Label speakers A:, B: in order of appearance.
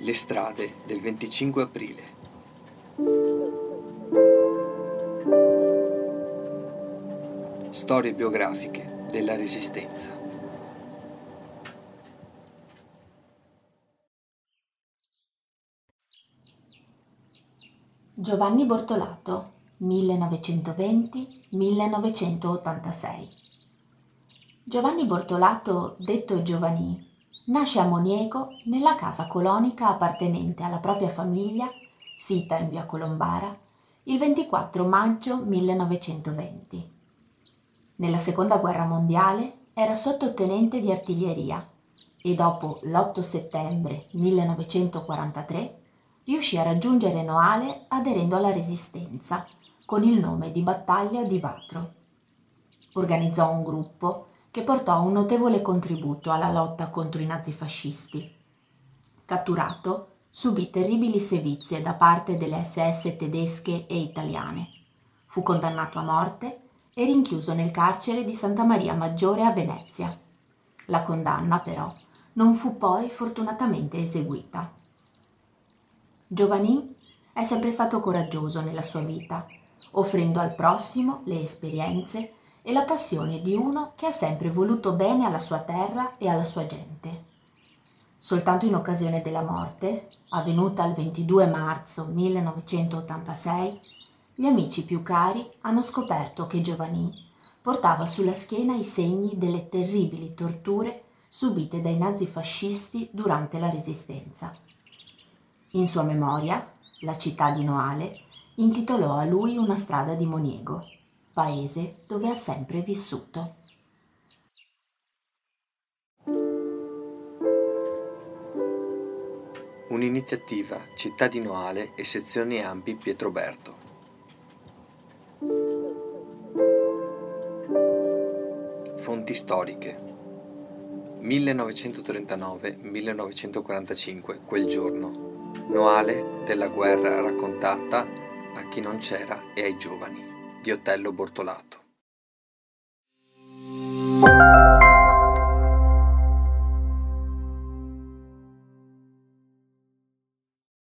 A: Le strade del 25 aprile. Storie biografiche della Resistenza.
B: Giovanni Bortolato, 1920-1986. Giovanni Bortolato, detto Giovanni, nasce a Moniego nella casa colonica appartenente alla propria famiglia, sita in via Colombara, il 24 maggio 1920. Nella seconda guerra mondiale era sottotenente di artiglieria e dopo l'8 settembre 1943 riuscì a raggiungere Noale aderendo alla Resistenza con il nome di Battaglia di Vatro. Organizzò un gruppo che portò un notevole contributo alla lotta contro i nazifascisti. Catturato, subì terribili sevizie da parte delle SS tedesche e italiane. Fu condannato a morte e rinchiuso nel carcere di Santa Maria Maggiore a Venezia. La condanna, però, non fu poi fortunatamente eseguita. Giovanni è sempre stato coraggioso nella sua vita, offrendo al prossimo le esperienze e la passione di uno che ha sempre voluto bene alla sua terra e alla sua gente. Soltanto in occasione della morte, avvenuta il 22 marzo 1986, gli amici più cari hanno scoperto che Giovanni portava sulla schiena i segni delle terribili torture subite dai nazifascisti durante la Resistenza. In sua memoria, la città di Noale intitolò a lui una strada di Moniego paese dove ha sempre vissuto.
A: Un'iniziativa Città di Noale e sezioni Ampi Pietroberto. Fonti storiche 1939-1945, quel giorno. Noale della guerra raccontata a chi non c'era e ai giovani di Otello Bortolato.